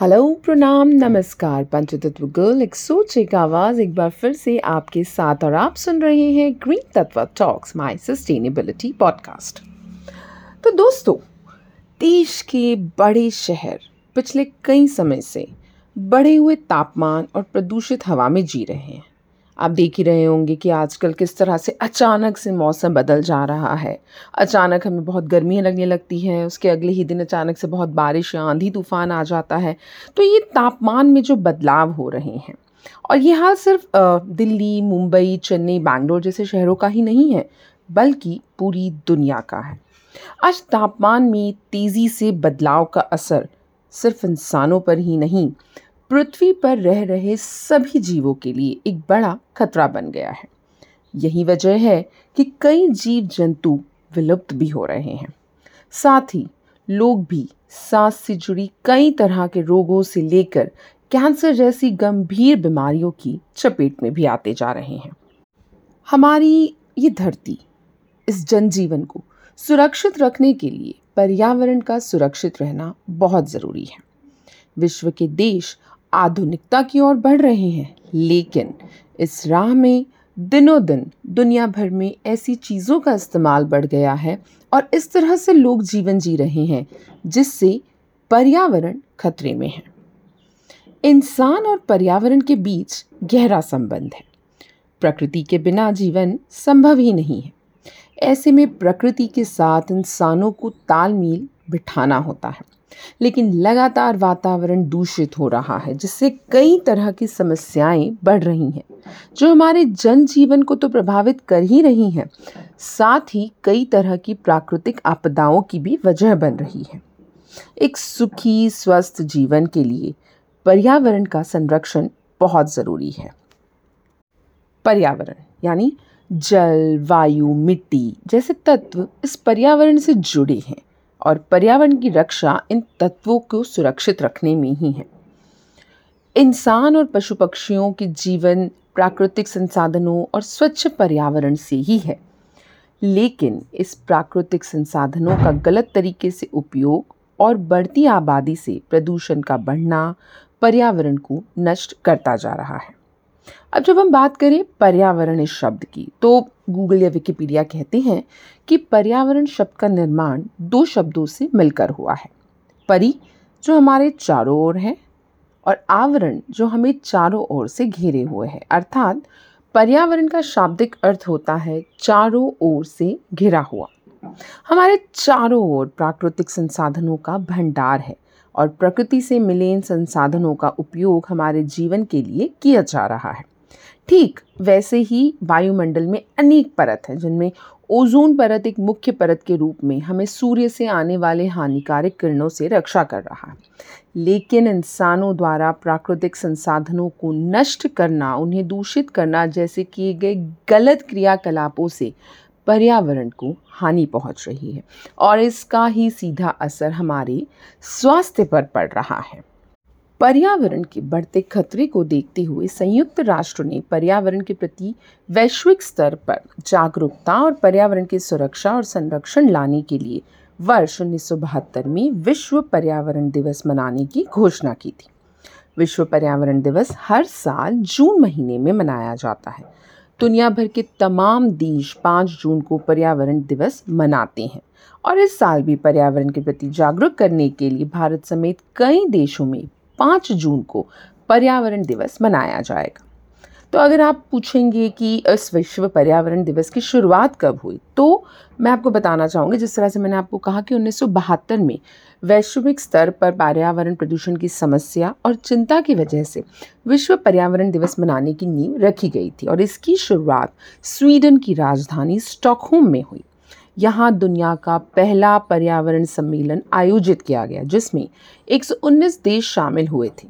Hello, प्रणाम, नमस्कार। पंचतत्व गर्ल एक सोच एक आवाज़ एक बार फिर से आपके साथ और आप सुन रहे हैं ग्रीन तत्व टॉक्स माय सस्टेनेबिलिटी पॉडकास्ट तो दोस्तों, देश के बड़े शहर पिछले कई समय से बढ़े हुए तापमान और प्रदूषित हवा में जी रहे हैं। आप देख ही रहे होंगे कि आजकल किस तरह से अचानक से मौसम बदल जा रहा है। अचानक हमें बहुत गर्मी लगने लगती है, उसके अगले ही दिन अचानक से बहुत बारिश या आंधी तूफ़ान आ जाता है। तो ये तापमान में जो बदलाव हो रहे हैं, और ये हाल सिर्फ़ दिल्ली, मुंबई, चेन्नई, बैंगलोर जैसे शहरों का ही नहीं है, बल्कि पूरी दुनिया का है। आज तापमान में तेज़ी से बदलाव का असर सिर्फ़ इंसानों पर ही नहीं पृथ्वी पर रह रहे सभी जीवों के लिए एक बड़ा खतरा बन गया है। यही वजह है कि कई जीव जंतु विलुप्त भी हो रहे हैं। साथ ही लोग भी सांस से जुड़ी कई तरह के रोगों से लेकर कैंसर जैसी गंभीर बीमारियों की चपेट में भी आते जा रहे हैं। हमारी ये धरती इस जनजीवन को सुरक्षित रखने के लिए पर्यावरण का सुरक्षित रहना बहुत ज़रूरी है। विश्व के देश आधुनिकता की ओर बढ़ रहे हैं। लेकिन इस राह में दिनों दिन दुनिया भर में ऐसी चीज़ों का इस्तेमाल बढ़ गया है और इस तरह से लोग जीवन जी रहे हैं, जिससे पर्यावरण खतरे में है। इंसान और पर्यावरण के बीच गहरा संबंध है। प्रकृति के बिना जीवन संभव ही नहीं है। ऐसे में प्रकृति के साथ इंसानों को तालमेल बिठाना होता है। लेकिन लगातार वातावरण दूषित हो रहा है, जिससे कई तरह की समस्याएँ बढ़ रही हैं, जो हमारे जनजीवन को तो प्रभावित कर ही रही हैं, साथ ही कई तरह की प्राकृतिक आपदाओं की भी वजह बन रही है। एक सुखी, स्वस्थ जीवन के लिए पर्यावरण का संरक्षण बहुत ज़रूरी है। पर्यावरण, यानी जल, वायु, मिट्टी जैसे तत्व इस पर्यावरण से जुड़े हैं। और पर्यावरण की रक्षा इन तत्वों को सुरक्षित रखने में ही है। इंसान और पशु पक्षियों के जीवन प्राकृतिक संसाधनों और स्वच्छ पर्यावरण से ही है। लेकिन इस प्राकृतिक संसाधनों का गलत तरीके से उपयोग और बढ़ती आबादी से प्रदूषण का बढ़ना पर्यावरण को नष्ट करता जा रहा है। अब जब हम बात करें पर्यावरण इस शब्द की तो गूगल या विकिपीडिया कहते हैं कि पर्यावरण शब्द का निर्माण दो शब्दों से मिलकर हुआ है। परी, जो हमारे चारों ओर है, और आवरण, जो हमें चारों ओर से घेरे हुए है। अर्थात, पर्यावरण का शाब्दिक अर्थ होता है चारों ओर से घिरा हुआ। हमारे चारों ओर प्राकृतिक संसाधनों का भंडार है, और प्रकृति से मिले इन संसाधनों का उपयोग हमारे जीवन के लिए किया जा रहा है। ठीक, वैसे ही वायुमंडल में अनेक परत हैं, जिनमें ओजोन परत एक मुख्य परत के रूप में हमें सूर्य से आने वाले हानिकारक किरणों से रक्षा कर रहा है। लेकिन इंसानों द्वारा प्राकृतिक संसाधनों को नष्ट करना, उन्हें दूषित करना जैसे किए गए गलत क्रियाकलापों से पर्यावरण को हानि पहुँच रही है और इसका ही सीधा असर हमारे स्वास्थ्य पर पड़ रहा है। पर्यावरण के बढ़ते खतरे को देखते हुए संयुक्त राष्ट्र ने पर्यावरण के प्रति वैश्विक स्तर पर जागरूकता और पर्यावरण की सुरक्षा और संरक्षण लाने के लिए वर्ष उन्नीस सौ बहत्तर में विश्व पर्यावरण दिवस मनाने की घोषणा की थी। विश्व पर्यावरण दिवस हर साल जून महीने में मनाया जाता है। दुनिया भर के तमाम देश पाँच जून को पर्यावरण दिवस मनाते हैं और इस साल भी पर्यावरण के प्रति जागरूक करने के लिए भारत समेत कई देशों में पाँच जून को पर्यावरण दिवस मनाया जाएगा। तो अगर आप पूछेंगे कि इस विश्व पर्यावरण दिवस की शुरुआत कब हुई तो मैं आपको बताना चाहूँगी, जिस तरह से मैंने आपको कहा कि उन्नीस सौ बहत्तर में वैश्विक स्तर पर पर्यावरण प्रदूषण की समस्या और चिंता की वजह से विश्व पर्यावरण दिवस मनाने की नींव रखी गई थी और इसकी शुरुआत स्वीडन की राजधानी स्टॉकहोम में हुई। यहाँ दुनिया का पहला पर्यावरण सम्मेलन आयोजित किया गया, जिसमें 119 देश शामिल हुए थे।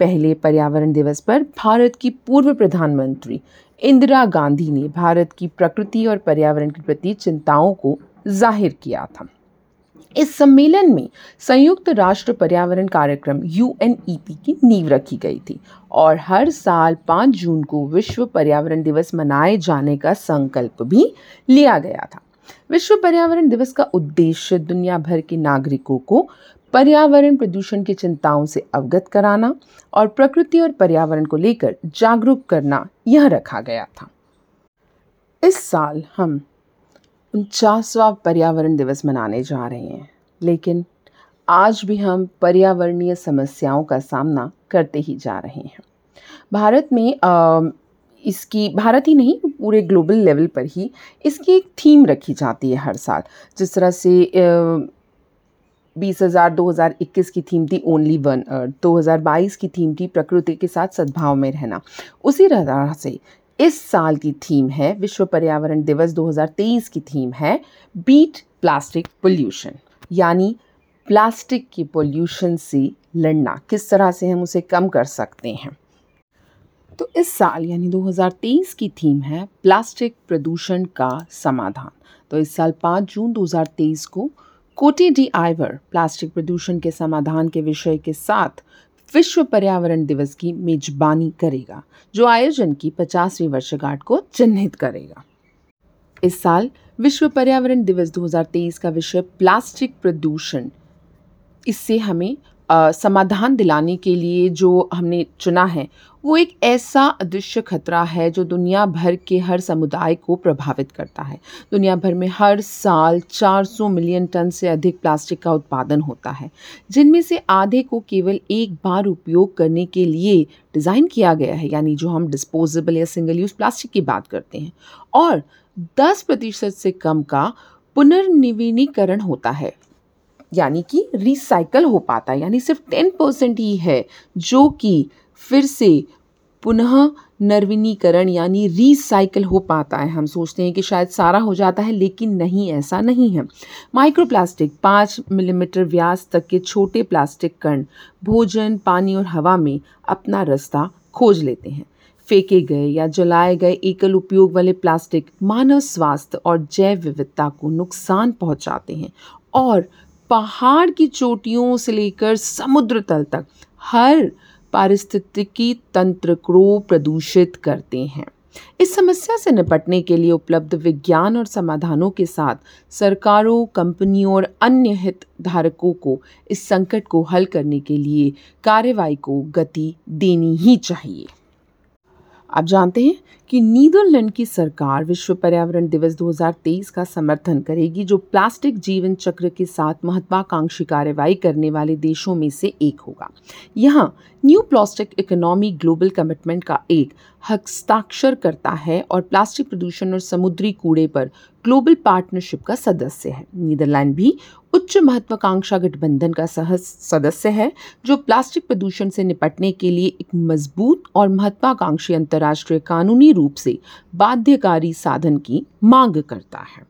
पहले पर्यावरण दिवस पर भारत की पूर्व प्रधानमंत्री इंदिरा गांधी ने भारत की प्रकृति और पर्यावरण के प्रति चिंताओं को ज़ाहिर किया था। इस सम्मेलन में संयुक्त राष्ट्र पर्यावरण कार्यक्रम यूएनईपी की नींव रखी गई थी और हर साल 5 जून को विश्व पर्यावरण दिवस मनाए जाने का संकल्प भी लिया गया था। विश्व पर्यावरण दिवस का उद्देश्य दुनिया भर के नागरिकों को पर्यावरण प्रदूषण की चिंताओं से अवगत कराना और प्रकृति और पर्यावरण को लेकर जागरूक करना यह रखा गया था। इस साल हम उनचासवा पर्यावरण दिवस मनाने जा रहे हैं, लेकिन आज भी हम पर्यावरणीय समस्याओं का सामना करते ही जा रहे हैं। भारत में इसकी, भारत ही नहीं, पूरे ग्लोबल लेवल पर ही इसकी एक थीम रखी जाती है हर साल। जिस तरह से बीस हज़ार, दो हज़ार इक्कीस की थीम थी ओनली वन अर्थ दो हज़ार बाईस की थीम थी प्रकृति के साथ सद्भाव में रहना। उसी तरह से इस साल की थीम है विश्व पर्यावरण दिवस 2023 की थीम है बीट प्लास्टिक पोल्यूशन यानी प्लास्टिक की पोल्यूशन से लड़ना। किस तरह से हम उसे कम कर सकते हैं? तो इस साल, यानी 2023 की थीम है प्लास्टिक प्रदूषण का समाधान। तो इस साल 5 जून 2023 को कोटी डी आइवर प्लास्टिक प्रदूषण के समाधान के विषय के साथ विश्व पर्यावरण दिवस की मेजबानी करेगा, जो आयोजन की पचासवीं वर्षगांठ को चिन्हित करेगा। इस साल विश्व पर्यावरण दिवस 2023 का विषय प्लास्टिक प्रदूषण। इससे हमें समाधान दिलाने के लिए जो हमने चुना है, वो एक ऐसा अदृश्य खतरा है जो दुनिया भर के हर समुदाय को प्रभावित करता है। दुनिया भर में हर साल 400 मिलियन टन से अधिक प्लास्टिक का उत्पादन होता है, जिनमें से आधे को केवल एक बार उपयोग करने के लिए डिज़ाइन किया गया है, यानी जो हम डिस्पोजेबल या सिंगल यूज़ प्लास्टिक की बात करते हैं। और 10 प्रतिशत से कम का पुनर्नवीनीकरण होता है। यानी कि रिसाइकल हो पाता है। यानी सिर्फ़ टेन परसेंट ही है जो कि फिर से पुनः नवीनीकरण यानी रिसाइकल हो पाता है। हम सोचते हैं कि शायद सारा हो जाता है, लेकिन नहीं, ऐसा नहीं है। माइक्रोप्लास्टिक पाँच मिलीमीटर व्यास तक के छोटे प्लास्टिक कण भोजन, पानी और हवा में अपना रास्ता खोज लेते हैं। फेंके गए या जलाए गए एकल उपयोग वाले प्लास्टिक मानव स्वास्थ्य और जैव विविधता को नुकसान पहुंचाते हैं और पहाड़ की चोटियों से लेकर समुद्र तल तक हर पारिस्थितिकी तंत्र को प्रदूषित करते हैं। इस समस्या से निपटने के लिए उपलब्ध विज्ञान और समाधानों के साथ सरकारों, कंपनियों और अन्य हितधारकों को इस संकट को हल करने के लिए कार्रवाई को गति देनी ही चाहिए। आप जानते हैं कि नीदरलैंड की सरकार विश्व पर्यावरण दिवस 2023 का समर्थन करेगी, जो प्लास्टिक जीवन चक्र के साथ महत्वाकांक्षी कार्रवाई करने वाले देशों में से एक होगा। यहाँ new plastic economy global commitment का एक हस्ताक्षर करता है और प्लास्टिक प्रदूषण और समुद्री कूड़े पर ग्लोबल पार्टनरशिप का सदस्य है। नीदरलैंड भी उच्च महत्वाकांक्षा गठबंधन का सह सदस्य है, जो प्लास्टिक प्रदूषण से निपटने के लिए एक मज़बूत और महत्वाकांक्षी अंतर्राष्ट्रीय कानूनी रूप से बाध्यकारी साधन की मांग करता है।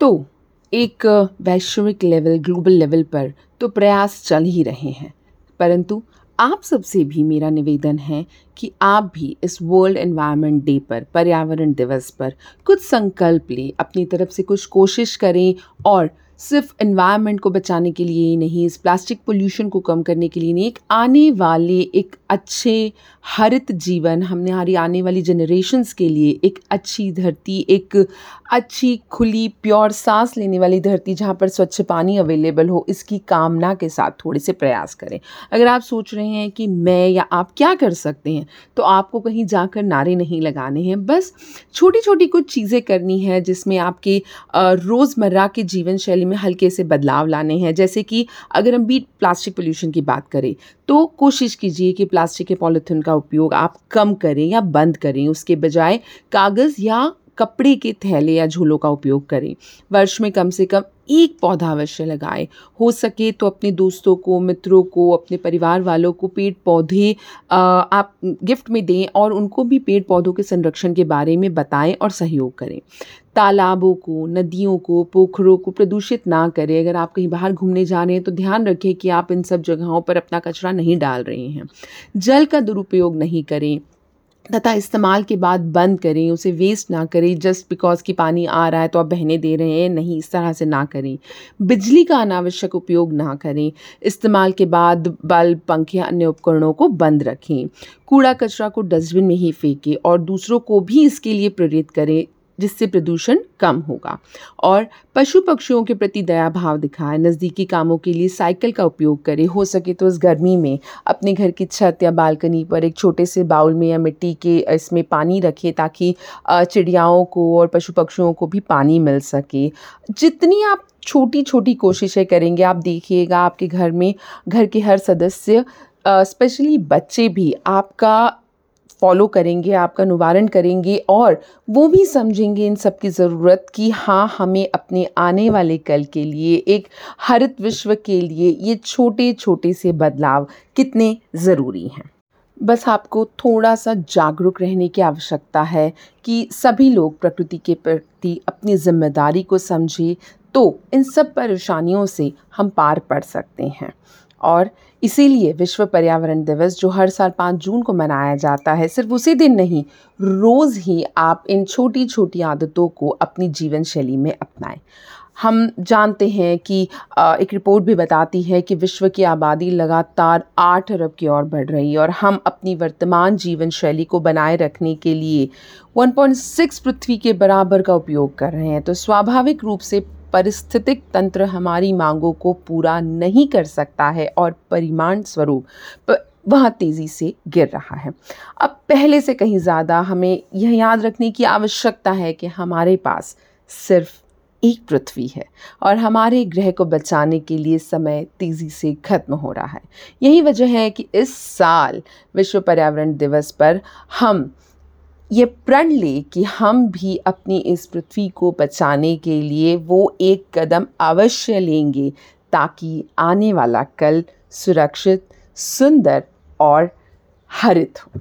तो एक वैश्विक लेवल, ग्लोबल लेवल पर तो प्रयास चल ही रहे हैं, परंतु आप सबसे भी मेरा निवेदन है कि आप भी इस वर्ल्ड एनवायरनमेंट डे पर, पर्यावरण दिवस पर कुछ संकल्प लें, अपनी तरफ़ से कुछ कोशिश करें और सिर्फ़ एनवायरनमेंट को बचाने के लिए ही नहीं, इस प्लास्टिक पोल्यूशन को कम करने के लिए नहीं, एक आने वाले, एक अच्छे हरित जीवन, हमने हमारी आने वाली जनरेशन्स के लिए एक अच्छी धरती, एक अच्छी खुली प्योर सांस लेने वाली धरती जहाँ पर स्वच्छ पानी अवेलेबल हो, इसकी कामना के साथ थोड़े से प्रयास करें। अगर आप सोच रहे हैं कि मैं या आप क्या कर सकते हैं तो आपको कहीं जाकर नारे नहीं लगाने हैं। बस छोटी छोटी कुछ चीज़ें करनी है जिसमें आपके रोज़मर्रा के जीवन शैली में हल्के से बदलाव लाने हैं। जैसे कि अगर हम भी प्लास्टिक पोल्यूशन की बात करें तो कोशिश कीजिए कि प्लास्टिक के पॉलीथीन का उपयोग आप कम करें या बंद करें। उसके बजाय कागज़ या कपड़े के थैले या झूलों का उपयोग करें। वर्ष में कम से कम एक पौधा अवश्य लगाएँ। हो सके तो अपने दोस्तों को, मित्रों को, अपने परिवार वालों को पेड़ पौधे आप गिफ्ट में दें और उनको भी पेड़ पौधों के संरक्षण के बारे में बताएँ और सहयोग करें। तालाबों को, नदियों को, पोखरों को प्रदूषित ना करें। अगर आप कहीं बाहर घूमने जा रहे हैं तो ध्यान रखें कि आप इन सब जगहों पर अपना कचरा नहीं डाल रहे हैं। जल का दुरुपयोग नहीं करें। तथा इस्तेमाल के बाद बंद करें, उसे वेस्ट ना करें जस्ट बिकॉज़ कि पानी आ रहा है तो आप बहने दे रहे हैं, नहीं, इस तरह से ना करें। बिजली का अनावश्यक उपयोग ना करें। इस्तेमाल के बाद बल्ब, पंखे, अन्य उपकरणों को बंद रखें। कूड़ा कचरा को डस्टबिन में ही फेंकें और दूसरों को भी इसके लिए प्रेरित करें। जिससे प्रदूषण कम होगा। और पशु पक्षियों के प्रति दया भाव दिखाएँ, नज़दीकी कामों के लिए साइकिल का उपयोग करें। हो सके तो इस गर्मी में अपने घर की छत या बालकनी पर एक छोटे से बाउल में या मिट्टी के इसमें पानी रखें ताकि चिड़ियाओं को और पशु पक्षियों को भी पानी मिल सके। जितनी आप छोटी छोटी कोशिशें करेंगे, आप देखिएगा आपके घर में, घर के हर सदस्य स्पेशली बच्चे भी आपका फॉलो करेंगे, आपका निवारण करेंगे और वो भी समझेंगे इन सब की ज़रूरत कि हाँ हमें अपने आने वाले कल के लिए, एक हरित विश्व के लिए ये छोटे छोटे से बदलाव कितने ज़रूरी हैं। बस आपको थोड़ा सा जागरूक रहने की आवश्यकता है कि सभी लोग प्रकृति के प्रति अपनी ज़िम्मेदारी को समझें तो इन सब परेशानियों से हम पार पड़ सकते हैं। और इसीलिए विश्व पर्यावरण दिवस जो हर साल पाँच जून को मनाया जाता है, सिर्फ़ उसी दिन नहीं, रोज़ ही आप इन छोटी छोटी आदतों को अपनी जीवन शैली में अपनाएँ। हम जानते हैं कि एक रिपोर्ट भी बताती है कि विश्व की आबादी लगातार आठ अरब की ओर बढ़ रही है और हम अपनी वर्तमान जीवन शैली को बनाए रखने के लिए 1.6 पृथ्वी के बराबर का उपयोग कर रहे हैं। तो स्वाभाविक रूप से परिस्थितिक तंत्र हमारी मांगों को पूरा नहीं कर सकता है और परिमाण स्वरूप वह तेज़ी से गिर रहा है। अब पहले से कहीं ज़्यादा हमें यह याद रखने की आवश्यकता है कि हमारे पास सिर्फ़ एक पृथ्वी है और हमारे ग्रह को बचाने के लिए समय तेज़ी से खत्म हो रहा है। यही वजह है कि इस साल विश्व पर्यावरण दिवस पर हम ये प्रण ले कि हम भी अपनी इस पृथ्वी को बचाने के लिए वो एक कदम अवश्य लेंगे ताकि आने वाला कल सुरक्षित, सुंदर और हरित हो।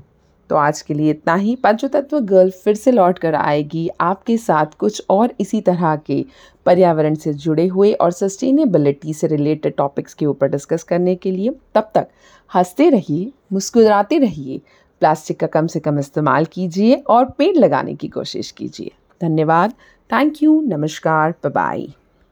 तो आज के लिए इतना ही। पंचतत्व गर्ल फिर से लौट कर आएगी आपके साथ कुछ और इसी तरह के पर्यावरण से जुड़े हुए और सस्टेनेबिलिटी से रिलेटेड टॉपिक्स के ऊपर डिस्कस करने के लिए। तब तक हँसते रहिए, मुस्कुराते रहिए प्लास्टिक का कम से कम इस्तेमाल कीजिए और पेड़ लगाने की कोशिश कीजिए। धन्यवाद। थैंक यू नमस्कार। बाय